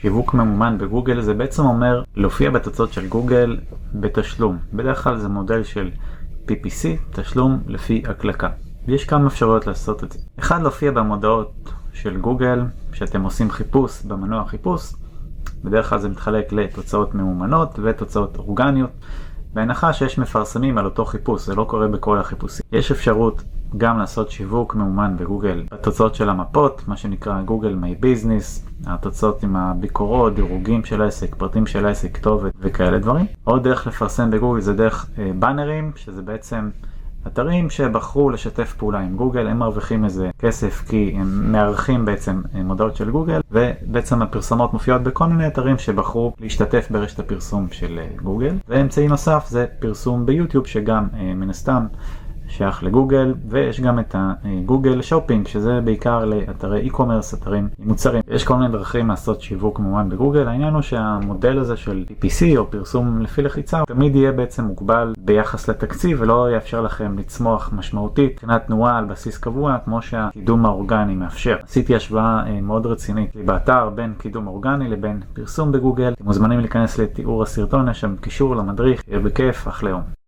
שיווק ממומן בגוגל זה בעצם אומר להופיע בתוצאות של גוגל בתשלום. בדרך כלל זה מודל של PPC, תשלום לפי הקלקה. ויש כמה אפשרויות לעשות את זה. אחד, להופיע במודעות של גוגל, כשאתם עושים חיפוש במנוע חיפוש, בדרך כלל זה מתחלק לתוצאות ממומנות ותוצאות אורגניות. בהנחה שיש מפרסמים על אותו חיפוש, זה לא קורה בכל החיפושים. יש אפשרות גם לעשות שיווק מאומן בגוגל בתוצאות של המפות, מה שנקרא גוגל מי ביזנס, התוצאות עם הביקורות, דירוגים של העסק, פרטים של העסק, כתובת וכאלה דברים. עוד דרך לפרסם בגוגל זה דרך אה, באנרים, שזה בעצם אתרים שבחרו לשתף פעולה עם גוגל, הם מרוויחים איזה כסף כי הם מארחים בעצם אה, מודעות של גוגל, ובעצם הפרסומות מופיעות בכל מיני אתרים שבחרו להשתתף ברשת הפרסום של אה, גוגל. ואמצעי נוסף זה פרסום ביוטיוב שגם אה, מן הסתם שייך לגוגל, ויש גם את ה Google Shopping, שזה בעיקר לאתרי e-commerce, אתרים מוצרים. יש כל מיני דרכים לעשות שיווק כמובן בגוגל, העניין הוא שהמודל הזה של PPC או פרסום לפי לחיצה, תמיד יהיה בעצם מוגבל ביחס לתקציב ולא יאפשר לכם לצמוח משמעותית מבחינת תנועה על בסיס קבוע, כמו שהקידום האורגני מאפשר. עשיתי השוואה אה, מאוד רצינית באתר בין קידום אורגני לבין פרסום בגוגל. אתם מוזמנים להיכנס לתיאור הסרטון, יש שם קישור למדריך, יהיה בכיף, אחלה יום.